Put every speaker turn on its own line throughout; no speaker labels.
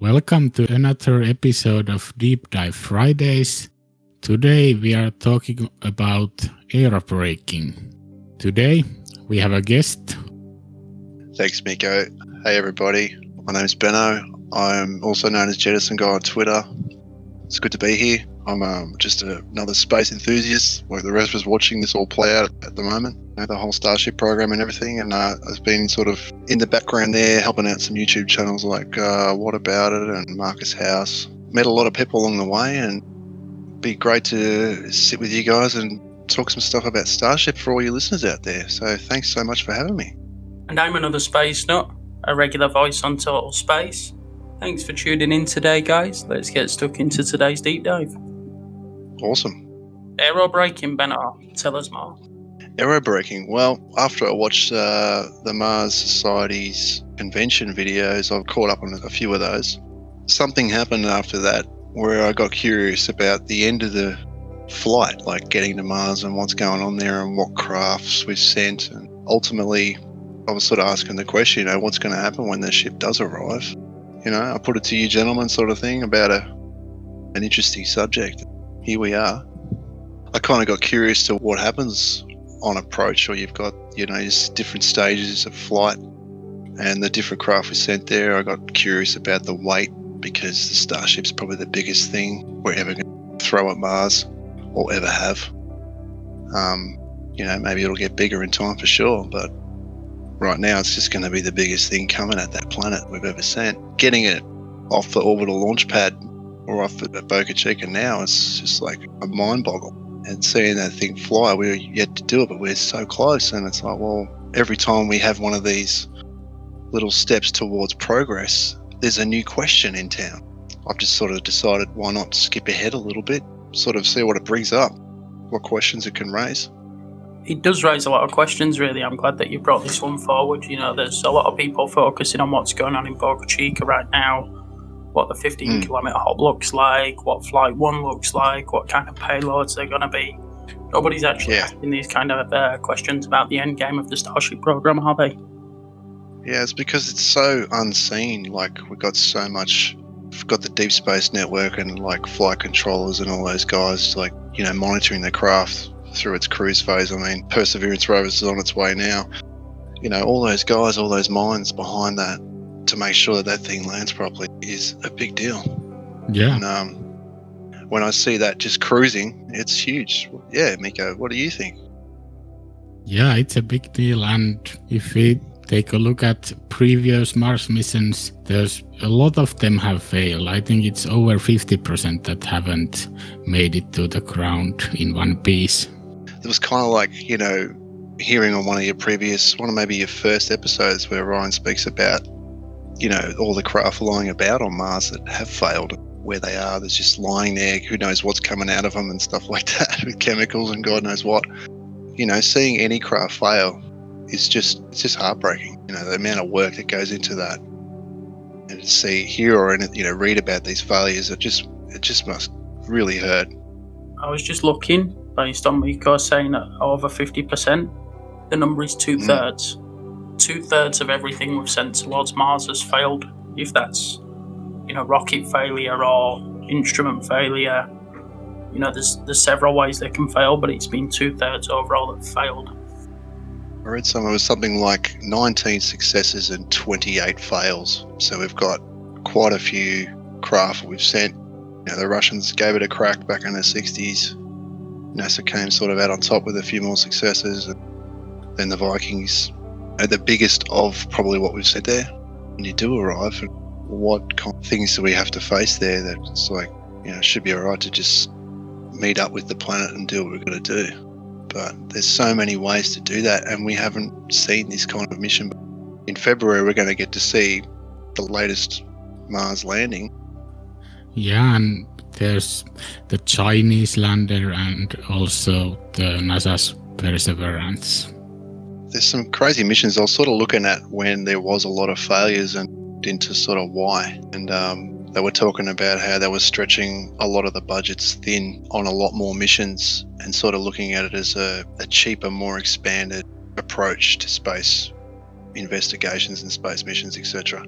Welcome to another episode of Deep Dive Fridays. Today we are talking about aerobraking. Today we have a guest.
Thanks, Mikko. Hey, everybody. My name is Benno. I'm also known as Jettison Guy on Twitter. It's good to be here. I'm um, just a, another space enthusiast, like the rest of us watching this all play out at the moment. You know, the whole Starship program and everything. And uh, I've been sort of in the background there, helping out some YouTube channels like uh, What About It and Marcus House. Met a lot of people along the way, and be great to sit with you guys and talk some stuff about Starship for all your listeners out there. So thanks so much for having me.
And I'm another Space Nut, a regular voice on Total Space. Thanks for tuning in today, guys. Let's get stuck into today's deep dive.
Awesome.
Aerobraking, Benno. Tell us more.
Aerobraking. Well, after I watched uh, the Mars Society's convention videos, I've caught up on a few of those. Something happened after that where I got curious about the end of the flight, like getting to Mars and what's going on there and what crafts we've sent. And ultimately, I was sort of asking the question, you know, what's going to happen when the ship does arrive? You know, I put it to you gentlemen, sort of thing, about a an interesting subject here we are. I kind of got curious to what happens on approach, or you've got, you know, just different stages of flight and the different craft we sent there. I got curious about the weight because the Starship's probably the biggest thing we're ever going to throw at Mars or ever have. Um, you know, maybe it'll get bigger in time for sure, but right now it's just going to be the biggest thing coming at that planet we've ever sent. Getting it off the orbital launch pad or off at Boca Chica now, it's just like a mind boggle. And seeing that thing fly, we're yet to do it, but we're so close. And it's like, well, every time we have one of these little steps towards progress, there's a new question in town. I've just sort of decided why not skip ahead a little bit, sort of see what it brings up, what questions it can raise.
It does raise a lot of questions, really. I'm glad that you brought this one forward. You know, there's a lot of people focusing on what's going on in Boca Chica right now, what the 15
Mm.
kilometre hop looks like, what Flight 1 looks like, what kind of payloads they're going to be. Nobody's actually
Yeah.
asking these kind of uh, questions about the end game of the Starship program, are they?
Yeah, it's because it's so unseen. Like we've got so much. We've got the Deep Space Network and like flight controllers and all those guys, like you know, monitoring the craft through its cruise phase. I mean, Perseverance rovers is on its way now. You know, all those guys, all those minds behind that to make sure that that thing lands properly is a big deal.
Yeah,
And um, when I see that just cruising, it's huge. Yeah, Mikko, what do you think?
yeah, it's a big deal. And if we take a look at previous Mars missions, there's a lot of them have failed. I think it's over 50% that haven't made it to the ground in one piece.
it was kind of like you know hearing on one of your previous one of maybe your first episodes where ryan speaks about you know all the craft lying about on mars that have failed where they are. There's just lying there. Who knows what's coming out of them and stuff like that with chemicals and god knows what. You know seeing any craft fail is just it's just heartbreaking you know the amount of work that goes into that. And to see hear or you know read about these failures it just it just must really hurt.
I was just looking based on Mikko saying that over 50%. The number is two mm. thirds. Two thirds of everything we've sent towards Mars has failed. If that's, you know, rocket failure or instrument failure, you know, there's there's several ways they can fail, but it's been two thirds overall that failed.
I read somewhere it was something like 19 successes and 28 fails. So we've got quite a few craft we've sent. You know, the Russians gave it a crack back in the 60s. NASA came sort of out on top with a few more successes. And then the Vikings the biggest of probably what we've said there. When you do arrive, what kind of things do we have to face there that it's like, you know, should be all right to just meet up with the planet and do what we're going to do but there's so many ways to do that and we haven't seen this kind of mission in february we're going to get to see the latest mars landing
Yeah, and there's the Chinese lander and also the NASA's Perseverance.
There's some crazy missions i was sort of looking at when there was a lot of failures and into sort of why and um, they were talking about how they were stretching a lot of the budgets thin on a lot more missions and sort of looking at it as a, a cheaper more expanded approach to space investigations and space missions etc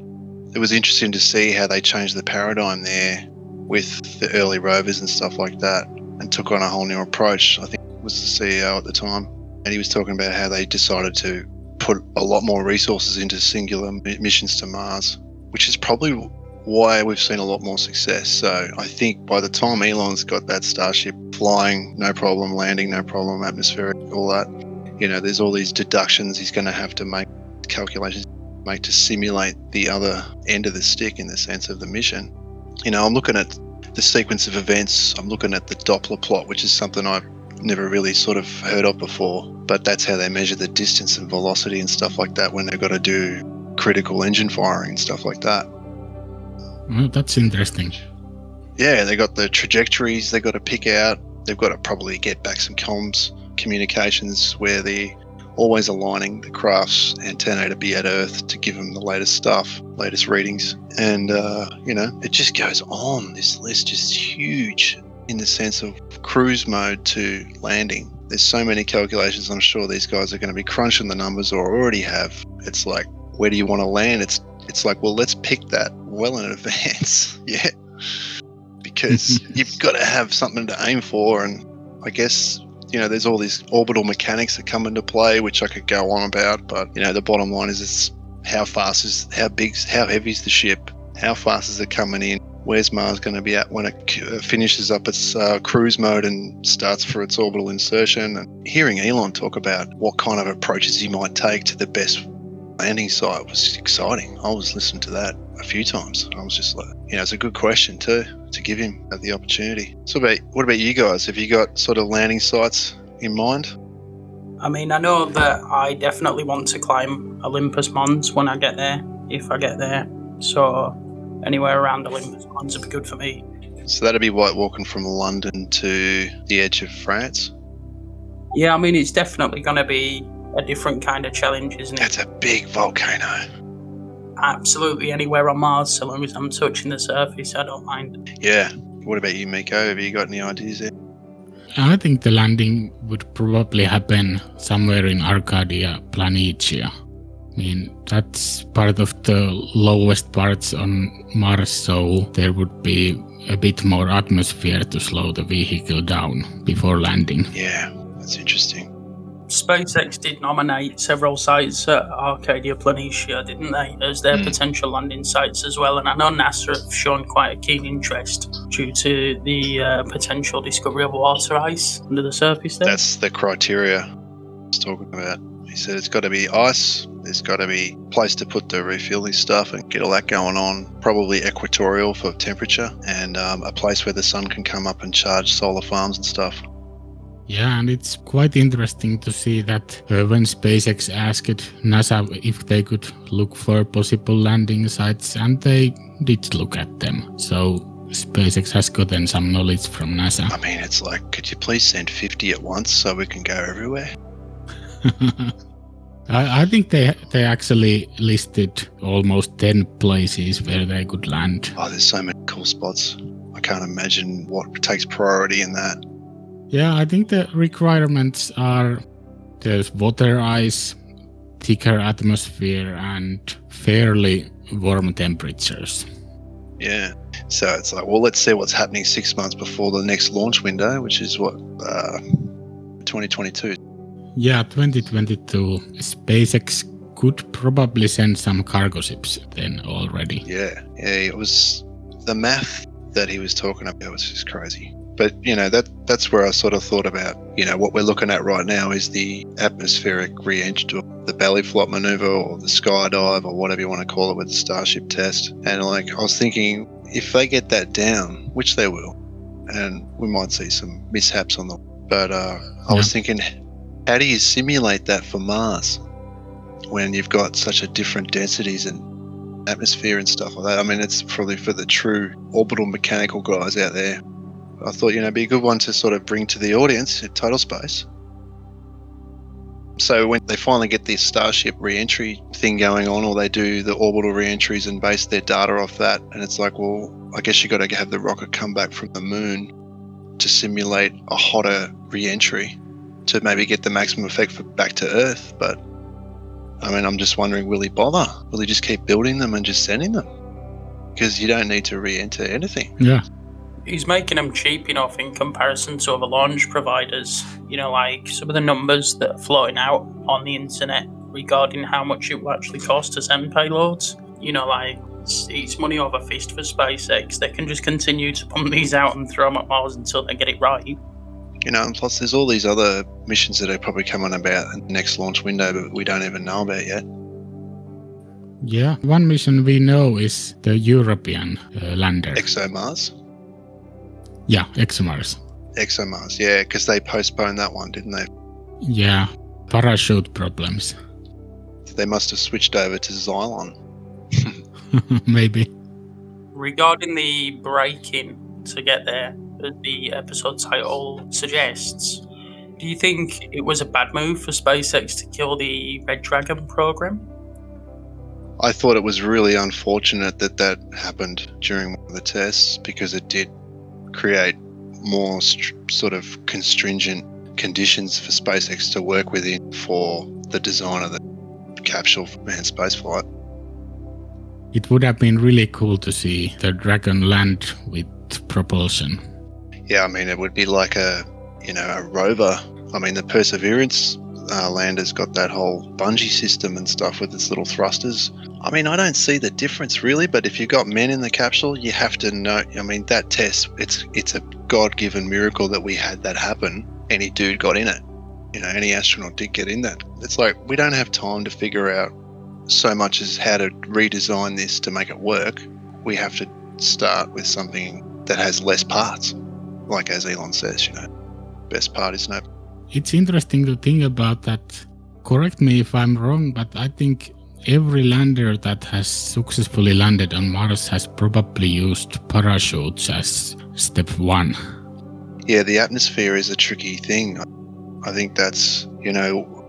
it was interesting to see how they changed the paradigm there with the early rovers and stuff like that and took on a whole new approach. I think was the CEO at the time. And he was talking about how they decided to put a lot more resources into singular missions to Mars, which is probably why we've seen a lot more success. So I think by the time Elon's got that Starship flying, no problem, landing, no problem, atmospheric, all that, you know, there's all these deductions he's going to have to make, calculations make to simulate the other end of the stick in the sense of the mission. You know, I'm looking at the sequence of events, I'm looking at the Doppler plot, which is something I've never really sort of heard of before, but that's how they measure the distance and velocity and stuff like that when they've got to do critical engine firing and stuff like that.
Well, that's interesting.
Yeah, they got the trajectories they've got to pick out. They've got to probably get back some comms communications where they're always aligning the craft's antenna to be at Earth to give them the latest stuff, latest readings. And, uh, you know, it just goes on. This list is huge in the sense of cruise mode to landing. There's so many calculations. I'm sure these guys are going to be crunching the numbers or already have. It's like, where do you want to land? It's it's like, well, let's pick that well in advance. yeah. Because you've got to have something to aim for. And I guess, you know, there's all these orbital mechanics that come into play, which I could go on about. But, you know, the bottom line is it's how fast is, how big, how heavy is the ship? How fast is it coming in? Where's Mars going to be at when it uh, finishes up its uh, cruise mode and starts for its orbital insertion? And hearing Elon talk about what kind of approaches he might take to the best landing site was exciting. I was listening to that a few times. I was just like, you know, it's a good question too to give him the opportunity. So, about what about you guys? Have you got sort of landing sites in mind?
I mean, I know that I definitely want to climb Olympus Mons when I get there, if I get there. So, anywhere around Olympus Mons would be good for me.
So that'd be white walking from London to the edge of France.
Yeah, I mean, it's definitely going to be a different kind of challenge, isn't it?
That's a big volcano.
Absolutely anywhere on Mars, so long as I'm touching the surface, I don't mind.
Yeah. What about you, Mikko? Have you got any ideas there?
I think the landing would probably happen somewhere in Arcadia Planitia. I mean, that's part of the lowest parts on Mars, so there would be a bit more atmosphere to slow the vehicle down before landing.
Yeah, that's interesting.
SpaceX did nominate several sites at Arcadia Planitia, didn't they, as their mm. potential landing sites as well? And I know NASA have shown quite a keen interest due to the uh, potential discovery of water ice under the surface there.
That's the criteria he's talking about. He said it's got to be ice, there's got to be a place to put the refueling stuff and get all that going on, probably equatorial for temperature, and um, a place where the sun can come up and charge solar farms and stuff.
Yeah, and it's quite interesting to see that uh, when SpaceX asked NASA if they could look for possible landing sites, and they did look at them. So SpaceX has gotten some knowledge from NASA.
I mean, it's like, could you please send 50 at once so we can go everywhere?
I, I think they they actually listed almost 10 places where they could land.
Oh, there's so many cool spots. I can't imagine what takes priority in that.
Yeah, I think the requirements are there's water ice, thicker atmosphere, and fairly warm temperatures.
Yeah. So it's like, well, let's see what's happening six months before the next launch window, which is what, uh, 2022.
Yeah, 2022. SpaceX could probably send some cargo ships then already.
Yeah. Yeah. It was the math that he was talking about was just crazy but you know that that's where I sort of thought about you know what we're looking at right now is the atmospheric re-entry, the belly flop maneuver, or the skydive, or whatever you want to call it with the Starship test. And like I was thinking, if they get that down, which they will, and we might see some mishaps on the, but uh, I was thinking, how do you simulate that for Mars when you've got such a different densities and atmosphere and stuff like that? I mean, it's probably for the true orbital mechanical guys out there I thought, you know, be a good one to sort of bring to the audience at Total Space. So when they finally get this Starship re-entry thing going on, or they do the orbital re-entries and base their data off that, and it's like, well, I guess you got to have the rocket come back from the moon to simulate a hotter re-entry to maybe get the maximum effect for back to Earth. But I mean, I'm just wondering, will he bother? Will he just keep building them and just sending them? because you don't need to re-enter anything.
Yeah.
He's making them cheap enough in comparison to other launch providers. You know, like some of the numbers that are floating out on the internet regarding how much it will actually cost to send payloads. You know, like it's, it's money over fist for SpaceX. They can just continue to pump these out and throw them at Mars until they get it right.
You know, and plus there's all these other missions that are probably coming about in the next launch window, but we don't even know about yet.
Yeah. One mission we know is the European uh, lander.
ExoMars.
yeah, ExoMars.
ExoMars, yeah, because they postponed that one, didn't they?
Yeah. Parachute problems.
They must have switched over to Zylon.
Maybe.
Regarding the braking to get there, as the episode title suggests, do you think it was a bad move for SpaceX to kill the Red Dragon program?
I thought it was really unfortunate that that happened during one of the tests because it did create more str- sort of constringent conditions for SpaceX to work within for the design of the capsule for manned spaceflight.
It would have been really cool to see the Dragon land with propulsion.
Yeah, I mean, it would be like a, you know, a rover. I mean, the Perseverance uh, lander's got that whole bungee system and stuff with its little thrusters. I mean, I don't see the difference really, but if you've got men in the capsule, you have to know. I mean, that test, it's it's a God-given miracle that we had that happen. Any dude got in it. You know, any astronaut did get in that. It's like we don't have time to figure out so much as how to redesign this to make it work. We have to start with something that has less parts, like as Elon says. You know, best part is no
It's interesting to think about that. Correct me if I'm wrong, but I think every lander that has successfully landed on Mars has probably used parachutes as step one.
yeah, the atmosphere is a tricky thing. I think that's, you know,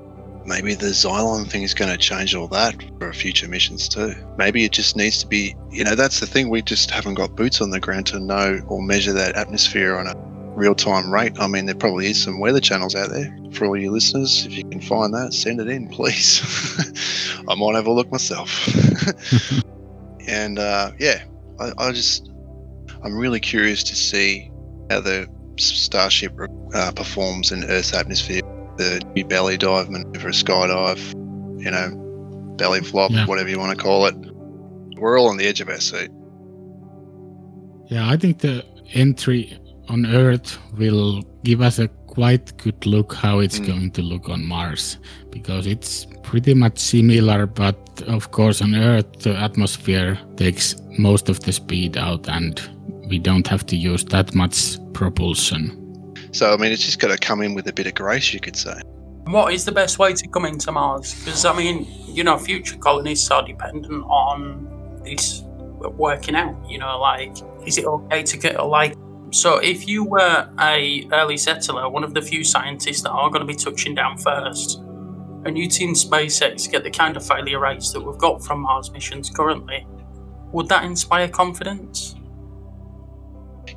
maybe the Zylon thing is going to change all that for future missions too. Maybe it just needs to be, you know, that's the thing. We just haven't got boots on the ground to know or measure that atmosphere on a real time rate. I mean, there probably is some weather channels out there for all you listeners. If you can find that, send it in, please. I might have a look myself. and uh, yeah, I, I just, I'm really curious to see how the Starship uh, performs in Earth's atmosphere. The new belly dive maneuver, skydive, you know, belly flop,
Yeah.
whatever you want to call it. We're all on the edge of our seat.
Yeah, I think the entry on Earth will give us a quite good look how it's
Mm.
going to look on Mars because it's pretty much similar, but of course on Earth the atmosphere takes most of the speed out and we don't have to use that much propulsion.
So, I mean, it's just got to come in with a bit of grace, you could say.
What is the best way to come into Mars? Because, I mean, you know, future colonists are dependent on this working out. You know, like, is it okay to get, like, so if you were a early settler, one of the few scientists that are going to be touching down first, and you'd seen SpaceX get the kind of failure rates that we've got from Mars missions currently, would that inspire confidence?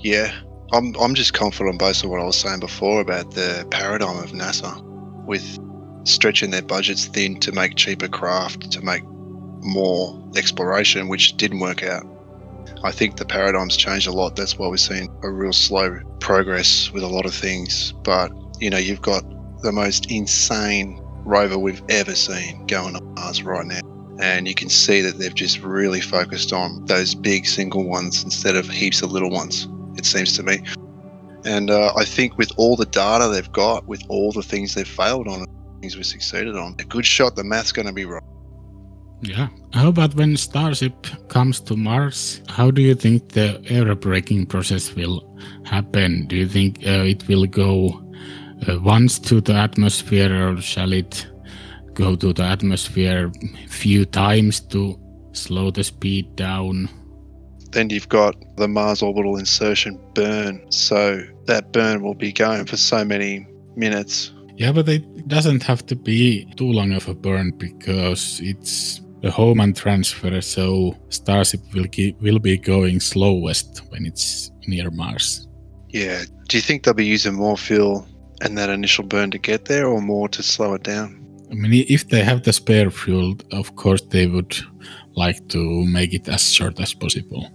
Yeah, I'm, I'm just confident based on what I was saying before about the paradigm of NASA with stretching their budgets thin to make cheaper craft, to make more exploration, which didn't work out. I think the paradigm's changed a lot. That's why we're seeing a real slow progress with a lot of things. But, you know, you've got the most insane rover we've ever seen going on Mars right now. And you can see that they've just really focused on those big single ones instead of heaps of little ones, it seems to me. And uh, I think with all the data they've got, with all the things they've failed on, things we succeeded on, a good shot the math's going to be wrong.
Yeah. How about when Starship comes to Mars? How do you think the aerobraking process will happen? Do you think uh, it will go uh, once to the atmosphere, or shall it go to the atmosphere few times to slow the speed down?
Then you've got the Mars orbital insertion burn. So that burn will be going for so many minutes.
Yeah, but it doesn't have to be too long of a burn because it's a Hohmann transfer, so Starship will ge- will be going slowest when it's near Mars.
Yeah. Do you think they'll be using more fuel and that initial burn to get there or more to slow it down?
I mean, if they have the spare fuel, of course they would like to make it as short as possible.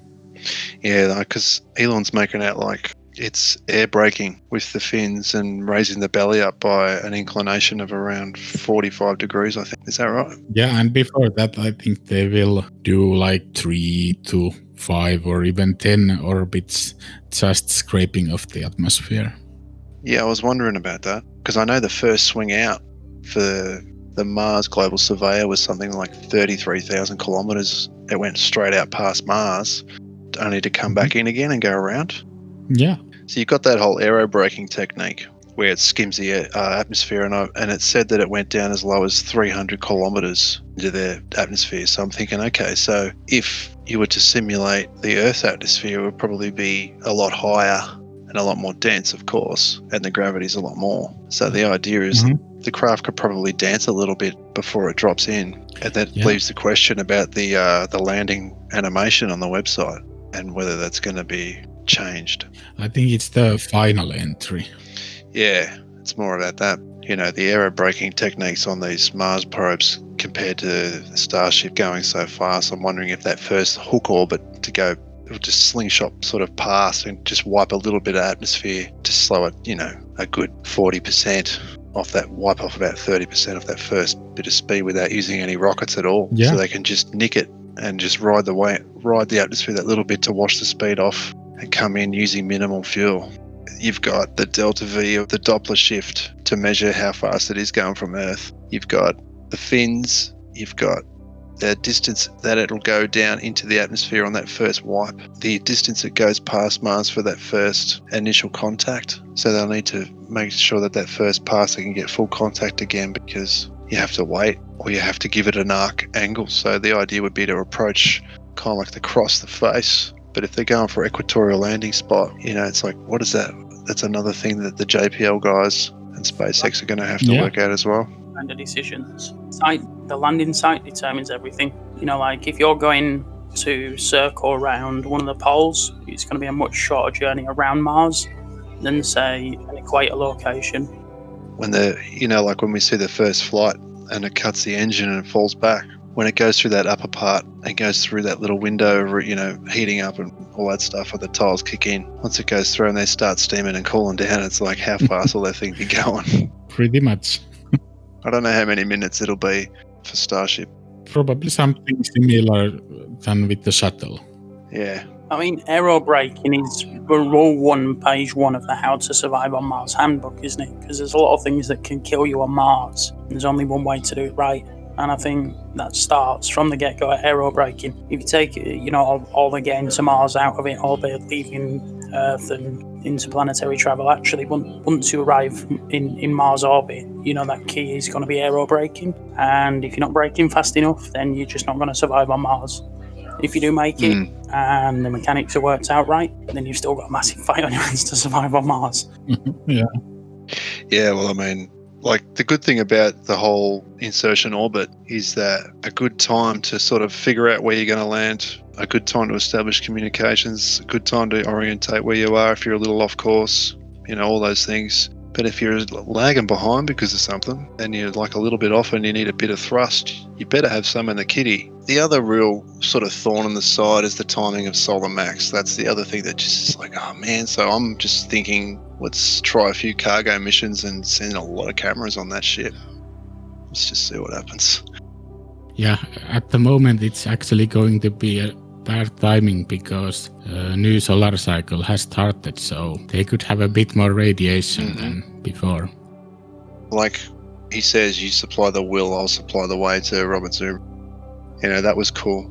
Yeah, because Elon's making out like it's air braking with the fins and raising the belly up by an inclination of around 45 degrees, I think. Is that right?
Yeah, and before that, I think they will do like three to five or even 10 orbits just scraping off the atmosphere.
Yeah, I was wondering about that because I know the first swing out for the Mars Global Surveyor was something like 33,000 kilometers. It went straight out past Mars, only to come back in again and go around.
Yeah.
So you've got that whole aero braking technique where it skims the uh, atmosphere, and, I, and it said that it went down as low as 300 kilometers into the atmosphere. So I'm thinking, okay, so if you were to simulate the Earth's atmosphere, it would probably be a lot higher and a lot more dense, of course, and the gravity's a lot more. So the idea is
Mhm.
the craft could probably dance a little bit before it drops in, and that
Yeah.
leaves the question about the uh, the landing animation on the website and whether that's going to be changed.
I think it's the final entry.
Yeah, it's more about that. You know, the aero braking techniques on these Mars probes compared to the Starship going so fast. I'm wondering if that first hook orbit to go, it'll just slingshot sort of past and just wipe a little bit of atmosphere to slow it, you know, a good 40% off that, wipe off about 30% of that first bit of speed without using any rockets at all.
Yeah.
So they can just nick it and just ride the way, ride the atmosphere that little bit to wash the speed off and come in using minimal fuel you've got the delta V of the Doppler shift to measure how fast it is going from Earth. You've got the fins, you've got the distance that it'll go down into the atmosphere on that first wipe, the distance it goes past Mars for that first initial contact. So they'll need to make sure that that first pass they can get full contact again because you have to wait or you have to give it an arc angle. So the idea would be to approach kind of like the cross the face. But if they're going for equatorial landing spot, you know, it's like, what is that? That's another thing that the JPL guys and SpaceX are going to have to
Yeah.
work out as well.
kind of decisions. Site, the landing site determines everything. You know, like if you're going to circle around one of the poles, it's going to be a much shorter journey around Mars than, say, an equator location.
when the you know like when we see the first flight and it cuts the engine and it falls back when it goes through that upper part and goes through that little window you know heating up and all that stuff where the tiles kick in once it goes through and they start steaming and cooling down it's like how fast will that thing be going
Pretty much.
i don't know how many minutes it'll be for starship
Probably something similar than with the shuttle.
Yeah
I mean, aero braking is rule one, page one of the How to Survive on Mars handbook, isn't it? Because there's a lot of things that can kill you on Mars. There's only one way to do it right. And I think that starts from the get go at aero braking. If you take, you know, all, all the getting to Mars out of it, all the leaving Earth and interplanetary travel, actually, once, once you arrive in, in Mars orbit, you know, that key is going to be aero braking. And if you're not braking fast enough, then you're just not going to survive on Mars. If you do make it,
Mm.
and the mechanics are worked out right, then you've still got a massive fight on your hands to survive on Mars.
yeah.
Yeah, well, I mean, like the good thing about the whole insertion orbit is that a good time to sort of figure out where you're going to land, a good time to establish communications, a good time to orientate where you are if you're a little off course, you know, all those things. But if you're lagging behind because of something and you're like a little bit off and you need a bit of thrust, you better have some in the kitty. The other real sort of thorn in the side is the timing of Solar Max. That's the other thing that just is like, oh man. So I'm just thinking, let's try a few cargo missions and send a lot of cameras on that ship. Let's just see what happens.
Yeah, at the moment it's actually going to be a bad timing because a new solar cycle has started, so they could have a bit more radiation
Mhm.
than before.
Like he says, you supply the will, I'll supply the way to Robert Zubrin. You know, that was cool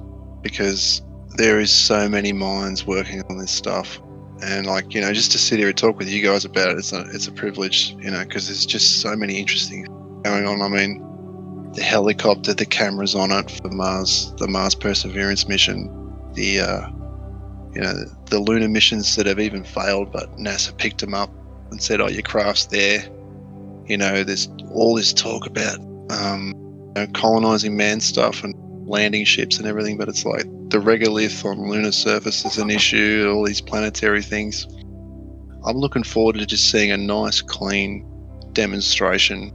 because there is so many minds working on this stuff. And like, you know, just to sit here and talk with you guys about it, it's a, it's a privilege, you know, because there's just so many interesting going on. I mean, the helicopter, the cameras on it for Mars, the Mars Perseverance mission, the, uh, you know, the lunar missions that have even failed, but NASA picked them up and said, "Oh, your craft's there." You know, there's all this talk about um, you know, colonizing man stuff and landing ships and everything, but it's like the regolith on lunar surface is an issue. All these planetary things. I'm looking forward to just seeing a nice, clean demonstration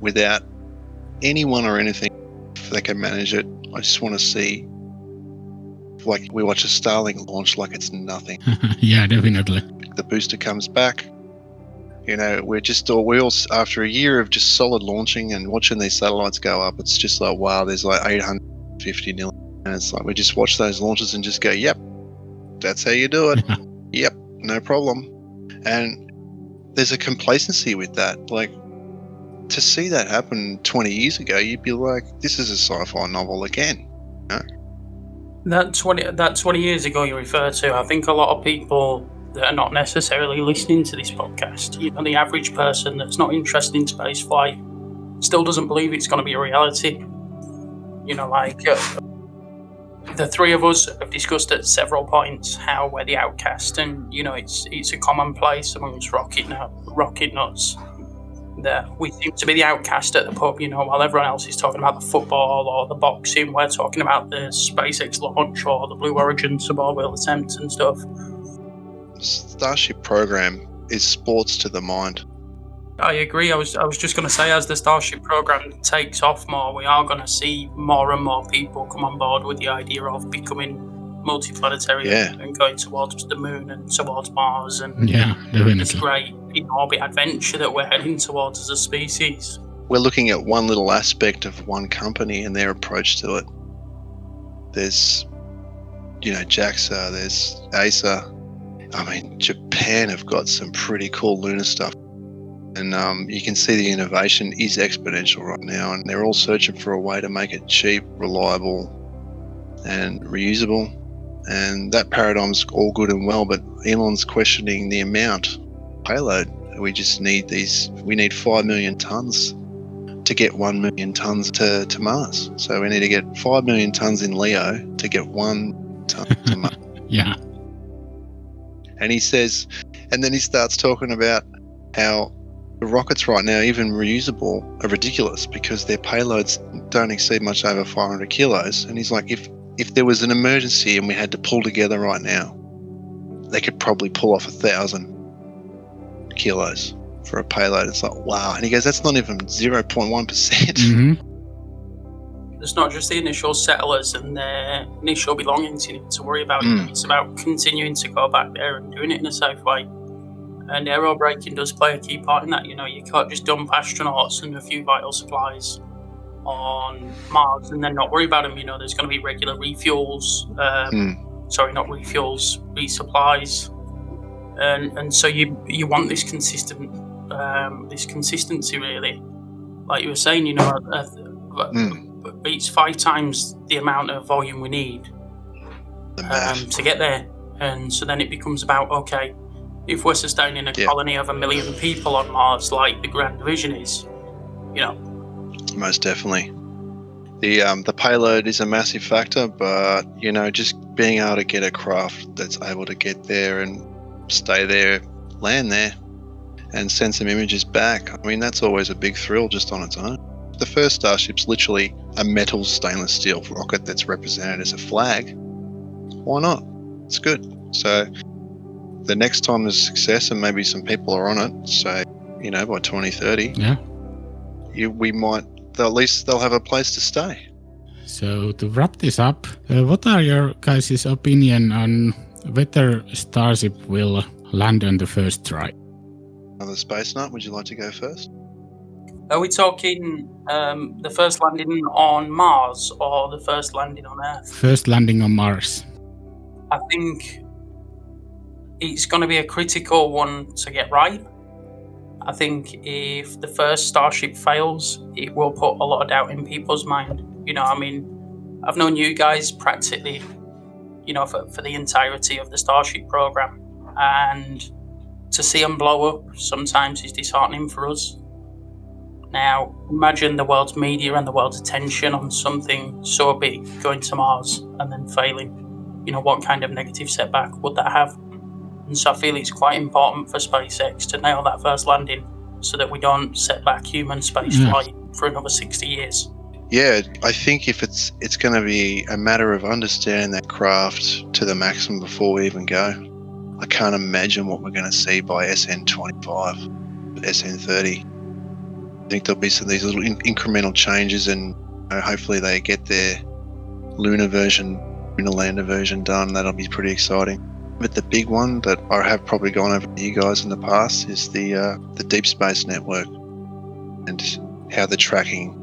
without anyone or anything that can manage it. I just want to see like we watch a Starlink launch like it's nothing.
yeah, definitely.
The booster comes back. You know, we're just all we all after a year of just solid launching and watching these satellites go up. It's just like wow, there's like 850 million, and it's like we just watch those launches and just go, yep, that's how you do it. yep, no problem. And there's a complacency with that. Like to see that happen 20 years ago, you'd be like, this is a sci-fi novel again.
That 20, that 20 years ago you refer to, I think a lot of people that are not necessarily listening to this podcast, you know, the average person that's not interested in space flight still doesn't believe it's going to be a reality. You know, like uh, the three of us have discussed at several points how we're the outcast, and you know, it's it's a commonplace amongst rocket nut, rocket nuts that we seem to be the outcast at the pub, you know, while everyone else is talking about the football or the boxing, we're talking about the SpaceX launch or the Blue Origin suborbital attempt and stuff.
Starship program is sports to the mind.
I agree. I was I was just going to say, as the Starship program takes off more, we are going to see more and more people come on board with the idea of becoming multiplanetary
Yeah.
and going towards the moon and towards Mars and
Yeah,
this
definitely.
great in orbit adventure that we're heading towards as a species.
We're looking at one little aspect of one company and their approach to it. There's, you know, JAXA, there's ASA. I mean, Japan have got some pretty cool lunar stuff. And um, you can see the innovation is exponential right now, and they're all searching for a way to make it cheap, reliable, and reusable. And that paradigm's all good and well, but Elon's questioning the amount payload. We just need these. We need five million tons to get one million tons to, to Mars. So we need to get five million tons in LEO to get one ton to Mars.
Yeah,
And he says, and then he starts talking about how the rockets right now, even reusable, are ridiculous because their payloads don't exceed much over 500 kilos. And he's like, if if there was an emergency and we had to pull together right now, they could probably pull off a thousand kilos for a payload. It's like wow. And he goes, that's not even 0.1 percent.
hmm
It's not just the initial settlers and their initial belongings you need to worry about.
Mm.
It's about continuing to go back there and doing it in a safe way. And aero braking does play a key part in that. You know, you can't just dump astronauts and a few vital supplies on Mars and then not worry about them. You know, there's going to be regular refuels. Um,
Mm.
Sorry, not refuels, resupplies. And and so you you want this consistent um, this consistency really, like you were saying. You know,
Mm.
it's five times the amount of volume we need um, to get there. And so then it becomes about okay, if we're sustaining a
Yeah.
colony of a million people on Mars, like the Grand Division is, you know,
Most definitely. The um, the payload is a massive factor, but you know, just being able to get a craft that's able to get there and stay there, land there, and send some images back. I mean, that's always a big thrill just on its own. The first Starship's literally a metal stainless steel rocket that's represented as a flag. Why not? It's good. So the next time there's success and maybe some people are on it, say, you know, by 2030,
yeah.
you, we might they'll, at least they'll have a place to stay.
So to wrap this up, uh, what are your guys' opinion on whether Starship will land on the first try?
Another space nut. Would you like to go first?
are we talking um, the first landing on Mars or the first landing on Earth?
First landing on Mars.
I think it's going to be a critical one to get right. I think if the first Starship fails, it will put a lot of doubt in people's mind. You know, I mean, I've known you guys practically, you know, for, for the entirety of the Starship program. And to see them blow up sometimes is disheartening for us. Now, imagine the world's media and the world's attention on something so big going to Mars and then failing you know, what kind of negative setback would that have? And so I feel it's quite important for SpaceX to nail that first landing so that we don't set back human space
Yeah.
flight for another 60 years.
Yeah, I think if it's it's going to be a matter of understanding that craft to the maximum before we even go. I can't imagine what we're going to see by SN twenty five, SN thirty. I think there'll be some of these little in- incremental changes, and you know, hopefully they get their lunar version lunar lander version done. That'll be pretty exciting. But the big one that I have probably gone over to you guys in the past is the uh, the Deep Space Network and how the tracking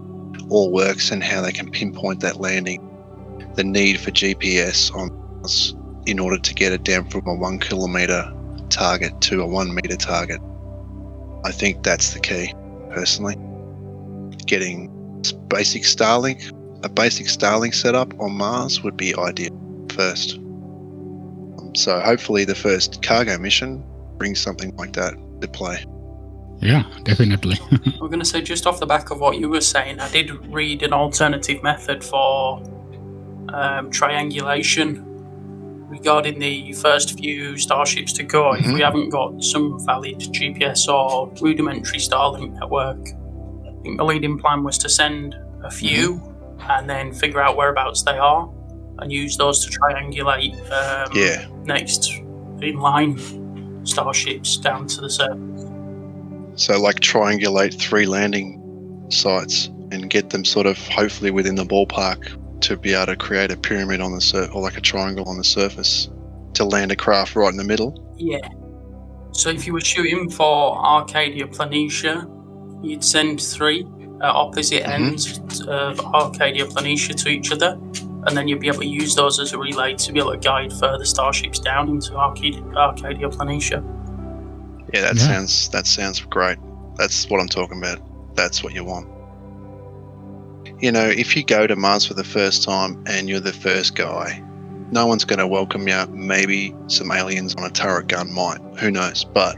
all works and how they can pinpoint that landing. The need for GPS on in order to get it down from a one kilometer target to a one meter target. I think that's the key, personally. Getting basic Starlink, a basic Starlink setup on Mars would be ideal first. So hopefully the first cargo mission brings something like that to play.
Yeah, definitely.
I'm going to say, just off the back of what you were saying, I did read an alternative method for um, triangulation regarding the first few starships to go. If
Mhm.
we haven't got some valid GPS or rudimentary Starlink network, I think the leading plan was to send a few and then figure out whereabouts they are and use those to triangulate um,
Yeah,
next in line starships down to the surface.
So like triangulate three landing sites and get them sort of hopefully within the ballpark to be able to create a pyramid on the sur- or like a triangle on the surface to land a craft right in the middle.
Yeah. So if you were shooting for Arcadia Planitia, you'd send three at opposite
Mhm.
ends of Arcadia Planitia to each other, and then you'd be able to use those as a relay to be able to guide further starships down into Arcadia, Arcadia Planitia.
Yeah, that
Yeah.
sounds that sounds great. That's what I'm talking about. That's what you want. You know, if you go to Mars for the first time and you're the first guy, no one's going to welcome you. Maybe some aliens on a turret gun might. Who knows? But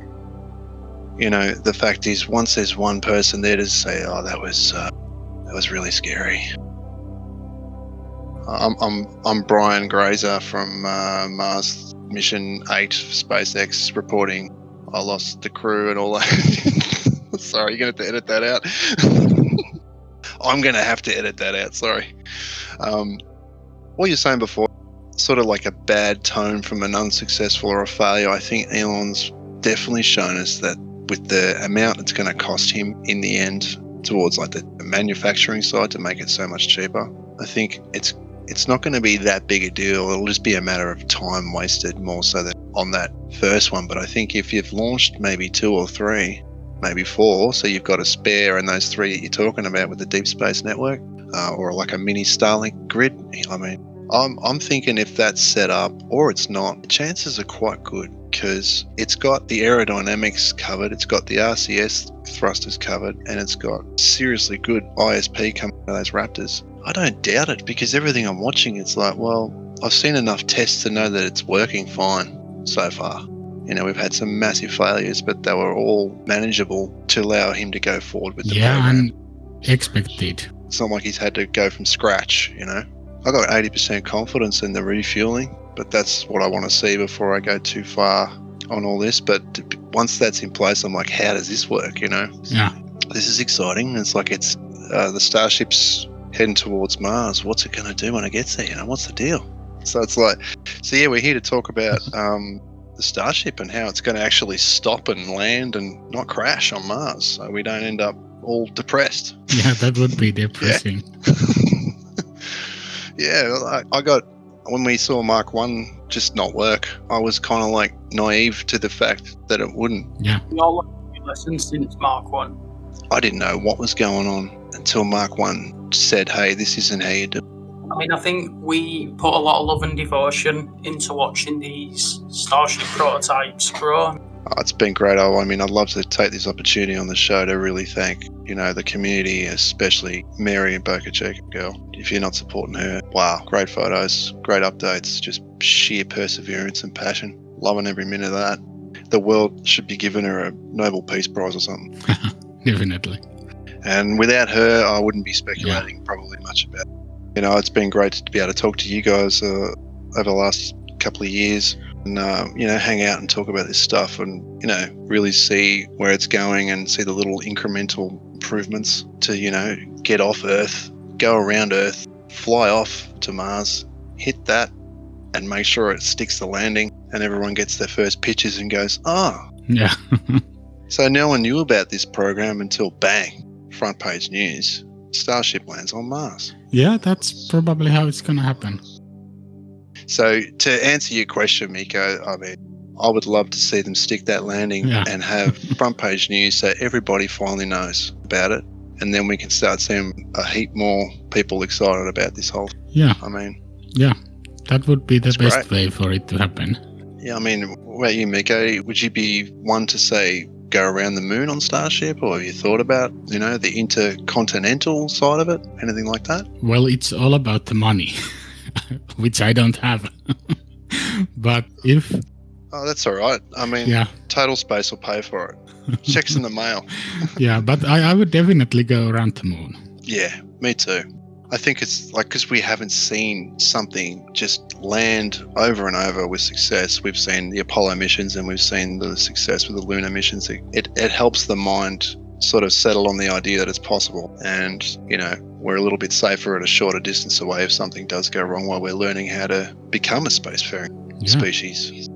you know, the fact is, once there's one person there to say, "Oh, that was uh, that was really scary." I'm I'm I'm Brian Grazer from uh, Mars Mission Eight SpaceX reporting I lost the crew and all that. sorry, you're gonna have to edit that out. I'm gonna have to edit that out. Sorry. Um, what you're saying before, sort of like a bad tone from an unsuccessful or a failure. I think Elon's definitely shown us that with the amount it's going to cost him in the end towards like the manufacturing side to make it so much cheaper. I think it's it's not going to be that big a deal. It'll just be a matter of time wasted more so than on that first one. But I think if you've launched maybe two or three, maybe four, so you've got a spare and those three that you're talking about with the Deep Space Network, uh, or like a mini Starlink grid, I mean, I'm, I'm thinking if that's set up or it's not, chances are quite good because it's got the aerodynamics covered, it's got the RCS thrusters covered, and it's got seriously good ISP coming out of those Raptors. I don't doubt it because everything I'm watching, it's like, well, I've seen enough tests to know that it's working fine so far. You know, we've had some massive failures, but they were all manageable to allow him to go forward with the
yeah,
program. It's not like he's had to go from scratch, you know. I got 80% confidence in the refueling, but that's what I want to see before I go too far on all this. But once that's in place, I'm like, how does this work, you know?
Yeah,
This is exciting. It's like it's uh, the Starship's heading towards Mars. What's it going to do when it gets there? You know, what's the deal? So it's like, so yeah, we're here to talk about um, the Starship and how it's going to actually stop and land and not crash on Mars, so we don't end up all depressed.
yeah, that would be depressing.
yeah, I, I got when we saw Mark One just not work. I was kind of like naive to the fact that it wouldn't.
Yeah. all learned a lesson since Mark 1.
I didn't know what was going on until Mark One said, "Hey, this isn't how you do."
I mean, I think we put a lot of love and devotion into watching these Starship prototypes grow.
Oh, it's been great. Oh, I mean, I'd love to take this opportunity on the show to really thank, you know, the community, especially Mary and Boca Chica girl. If you're not supporting her, wow, great photos, great updates, just sheer perseverance and passion. Loving every minute of that. The world should be giving her a Nobel Peace Prize or something.
Definitely.
And without her, I wouldn't be speculating probably much about. You know, it's been great to be able to talk to you guys uh, over the last couple of years, and uh, you know, hang out and talk about this stuff, and you know, really see where it's going and see the little incremental improvements to you know get off Earth, go around Earth, fly off to Mars, hit that, and make sure it sticks the landing, and everyone gets their first pictures and goes, oh,
Yeah.
so no one knew about this program until bang, front page news. Starship lands on Mars.
yeah, that's probably how it's gonna happen.
So to answer your question, Mikko, I mean, I would love to see them stick that landing
Yeah.
and have front page news so everybody finally knows about it. And then we can start seeing a heap more people excited about this whole.
Yeah,
I mean, yeah,
that would be the best
great.
way for it to happen.
yeah, I mean, what about you, Mikko? Would you be one to say go around the moon on Starship, or have you thought about, you know, the intercontinental side of it? Anything like that?
Well, it's all about the money, which I don't have. but if,
Oh, that's all right. I mean,
yeah,
Total Space will pay for it. Checks in the mail.
yeah, but I, I would definitely go around the moon.
Yeah, me too. I think it's like because we haven't seen something just land over and over with success. We've seen the Apollo missions and we've seen the success with the lunar missions. It, it, it helps the mind sort of settle on the idea that it's possible. And, you know, we're a little bit safer at a shorter distance away if something does go wrong while we're learning how to become a spacefaring
Yeah.
species.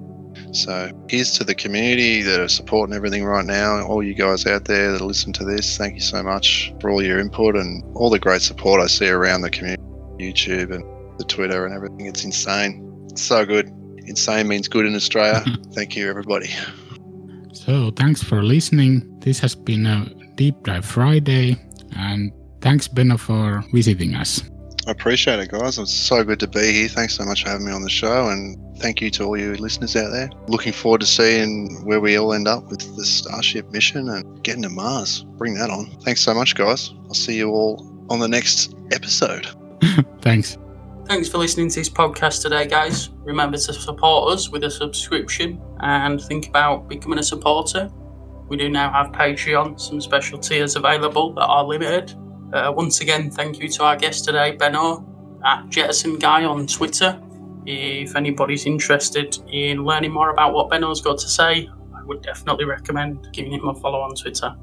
So here's to the community that are supporting everything right now. All you guys out there that listen to this, thank you so much for all your input and all the great support I see around the community, YouTube and the Twitter and everything. It's insane. It's so good. Insane means good in Australia. thank you, everybody.
So thanks for listening. This has been a Deep Dive Friday, and thanks, Benno, for visiting us.
I appreciate it, guys. It's so good to be here. Thanks so much for having me on the show, and thank you to all you listeners out there. Looking forward to seeing where we all end up with the Starship mission and getting to Mars. Bring that on. Thanks so much, guys. I'll see you all on the next episode.
Thanks.
Thanks for listening to this podcast today, guys. Remember to support us with a subscription and think about becoming a supporter. We do now have Patreon, some special tiers available that are limited. Uh, once again, thank you to our guest today, Benno, at Jettison Guy on Twitter. If anybody's interested in learning more about what Benno's got to say, I would definitely recommend giving him a follow on Twitter.